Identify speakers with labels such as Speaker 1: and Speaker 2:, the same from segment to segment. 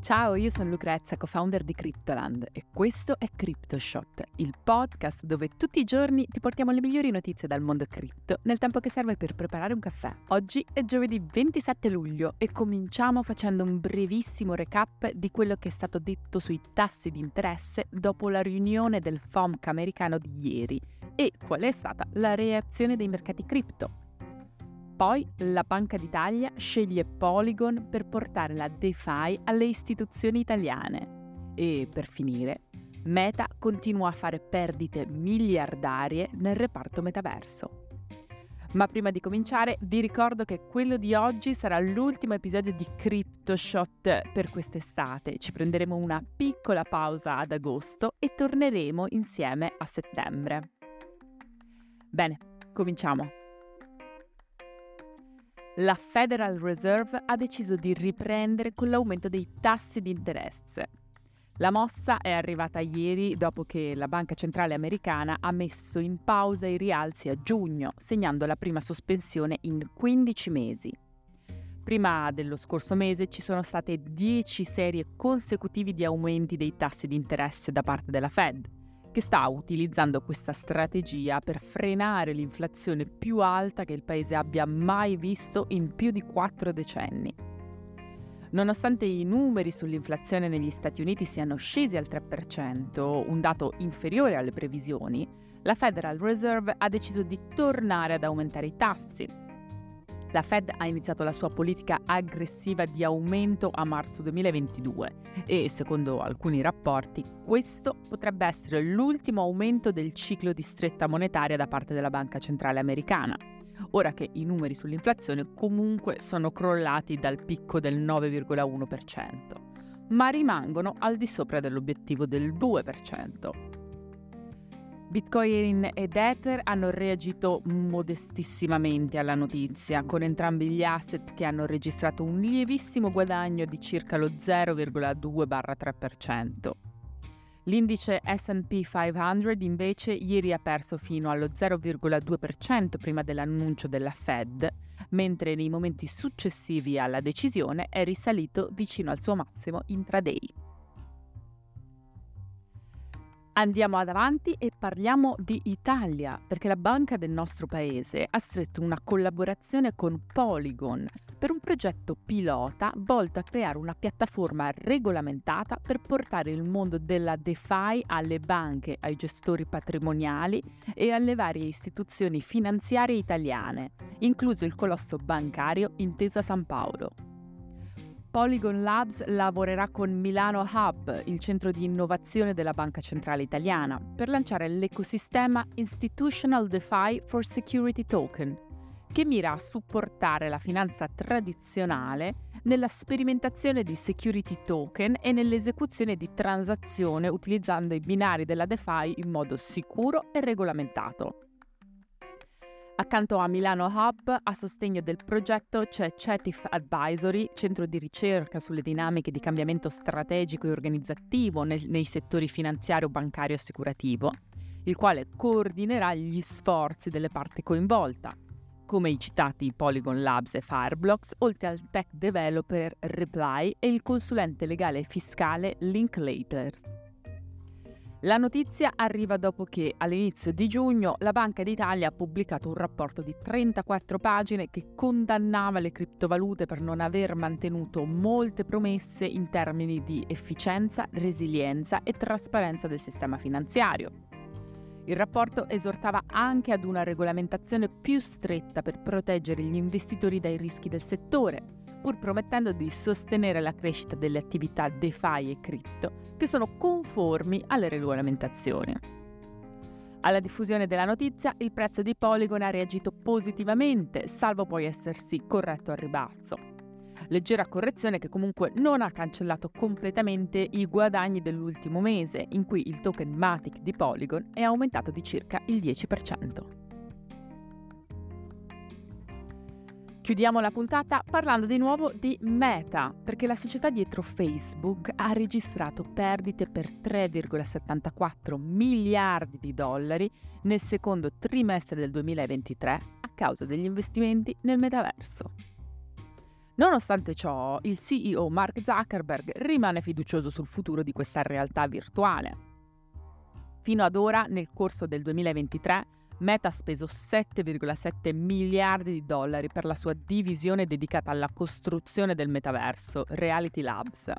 Speaker 1: Ciao, io sono Lucrezia, co-founder di Cryptoland e questo è CryptoShot, il podcast dove tutti i giorni ti portiamo le migliori notizie dal mondo cripto nel tempo che serve per preparare un caffè. Oggi è giovedì 27 luglio e cominciamo facendo un brevissimo recap di quello che è stato detto sui tassi di interesse dopo la riunione del FOMC americano di ieri e qual è stata la reazione dei mercati cripto. Poi la Banca d'Italia sceglie Polygon per portare la DeFi alle istituzioni italiane. E per finire, Meta continua a fare perdite miliardarie nel reparto metaverso. Ma prima di cominciare vi ricordo che quello di oggi sarà l'ultimo episodio di CryptoShot per quest'estate. Ci prenderemo una piccola pausa ad agosto e torneremo insieme a settembre. Bene, cominciamo la Federal Reserve ha deciso di riprendere con l'aumento dei tassi di interesse. La mossa è arrivata ieri dopo che la Banca Centrale Americana ha messo in pausa i rialzi a giugno, segnando la prima sospensione in 15 mesi. Prima dello scorso mese ci sono state 10 serie consecutivi di aumenti dei tassi di interesse da parte della Fed che sta utilizzando questa strategia per frenare l'inflazione più alta che il paese abbia mai visto in più di quattro decenni. Nonostante i numeri sull'inflazione negli Stati Uniti siano scesi al 3%, un dato inferiore alle previsioni, la Federal Reserve ha deciso di tornare ad aumentare i tassi, la Fed ha iniziato la sua politica aggressiva di aumento a marzo 2022 e, secondo alcuni rapporti, questo potrebbe essere l'ultimo aumento del ciclo di stretta monetaria da parte della Banca Centrale Americana, ora che i numeri sull'inflazione comunque sono crollati dal picco del 9,1%, ma rimangono al di sopra dell'obiettivo del 2%. Bitcoin ed Ether hanno reagito modestissimamente alla notizia, con entrambi gli asset che hanno registrato un lievissimo guadagno di circa lo 0,2-3%. L'indice SP 500 invece ieri ha perso fino allo 0,2% prima dell'annuncio della Fed, mentre nei momenti successivi alla decisione è risalito vicino al suo massimo intraday. Andiamo avanti e parliamo di Italia, perché la banca del nostro paese ha stretto una collaborazione con Polygon per un progetto pilota volto a creare una piattaforma regolamentata per portare il mondo della DeFi alle banche, ai gestori patrimoniali e alle varie istituzioni finanziarie italiane, incluso il colosso bancario Intesa San Paolo. Polygon Labs lavorerà con Milano Hub, il centro di innovazione della Banca Centrale Italiana, per lanciare l'ecosistema Institutional DeFi for Security Token, che mira a supportare la finanza tradizionale nella sperimentazione di security token e nell'esecuzione di transazioni utilizzando i binari della DeFi in modo sicuro e regolamentato. Accanto a Milano Hub, a sostegno del progetto, c'è CETIF Advisory, centro di ricerca sulle dinamiche di cambiamento strategico e organizzativo nei, nei settori finanziario, bancario e assicurativo, il quale coordinerà gli sforzi delle parti coinvolte, come i citati Polygon Labs e Fireblocks, oltre al tech developer Reply e il consulente legale e fiscale Linklater. La notizia arriva dopo che all'inizio di giugno la Banca d'Italia ha pubblicato un rapporto di 34 pagine che condannava le criptovalute per non aver mantenuto molte promesse in termini di efficienza, resilienza e trasparenza del sistema finanziario. Il rapporto esortava anche ad una regolamentazione più stretta per proteggere gli investitori dai rischi del settore, pur promettendo di sostenere la crescita delle attività DeFi e cripto che sono conformi alle regolamentazioni. Alla diffusione della notizia il prezzo di Polygon ha reagito positivamente, salvo poi essersi corretto al ribasso. Leggera correzione che comunque non ha cancellato completamente i guadagni dell'ultimo mese, in cui il token Matic di Polygon è aumentato di circa il 10%. Chiudiamo la puntata parlando di nuovo di Meta, perché la società dietro Facebook ha registrato perdite per 3,74 miliardi di dollari nel secondo trimestre del 2023 a causa degli investimenti nel metaverso. Nonostante ciò, il CEO Mark Zuckerberg rimane fiducioso sul futuro di questa realtà virtuale. Fino ad ora, nel corso del 2023, Meta ha speso 7,7 miliardi di dollari per la sua divisione dedicata alla costruzione del metaverso, Reality Labs.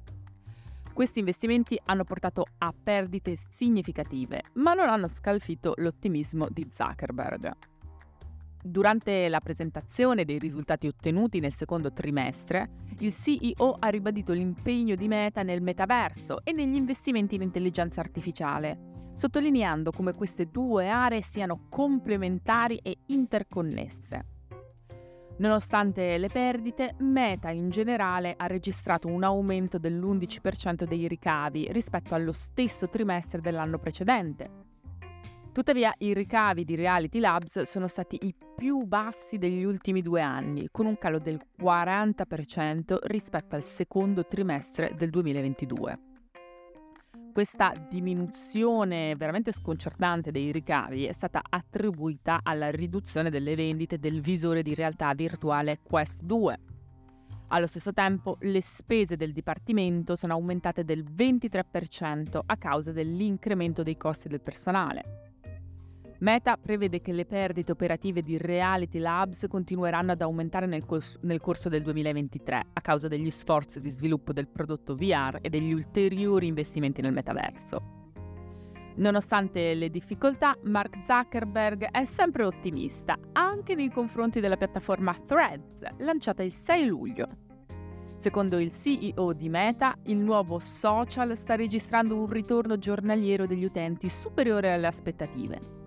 Speaker 1: Questi investimenti hanno portato a perdite significative, ma non hanno scalfito l'ottimismo di Zuckerberg. Durante la presentazione dei risultati ottenuti nel secondo trimestre, il CEO ha ribadito l'impegno di Meta nel metaverso e negli investimenti in intelligenza artificiale, sottolineando come queste due aree siano complementari e interconnesse. Nonostante le perdite, Meta in generale ha registrato un aumento dell'11% dei ricavi rispetto allo stesso trimestre dell'anno precedente, Tuttavia i ricavi di Reality Labs sono stati i più bassi degli ultimi due anni, con un calo del 40% rispetto al secondo trimestre del 2022. Questa diminuzione veramente sconcertante dei ricavi è stata attribuita alla riduzione delle vendite del visore di realtà virtuale Quest 2. Allo stesso tempo le spese del Dipartimento sono aumentate del 23% a causa dell'incremento dei costi del personale. Meta prevede che le perdite operative di Reality Labs continueranno ad aumentare nel, cors- nel, corso del 2023 a causa degli sforzi di sviluppo del prodotto VR e degli ulteriori investimenti nel metaverso. Nonostante le difficoltà, Mark Zuckerberg è sempre ottimista, anche nei confronti della piattaforma Threads, lanciata il 6 luglio. Secondo il CEO di Meta, il nuovo social sta registrando un ritorno giornaliero degli utenti superiore alle aspettative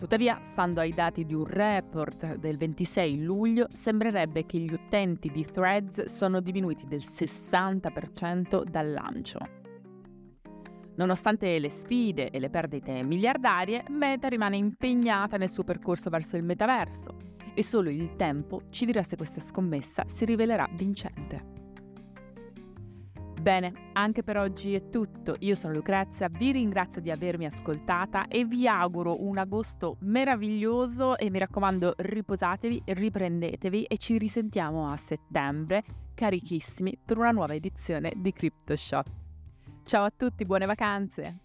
Speaker 1: Tuttavia, stando ai dati di un report del 26 luglio, sembrerebbe che gli utenti di Threads sono diminuiti del 60% dal lancio. Nonostante le sfide e le perdite miliardarie, Meta rimane impegnata nel suo percorso verso il metaverso e solo il tempo ci dirà se questa scommessa si rivelerà vincente. Bene, anche per oggi è tutto. Io sono Lucrezia, vi ringrazio di avermi ascoltata e vi auguro un agosto meraviglioso e mi raccomando riposatevi, riprendetevi e ci risentiamo a settembre carichissimi per una nuova edizione di Crypto Shop. Ciao a tutti, buone vacanze!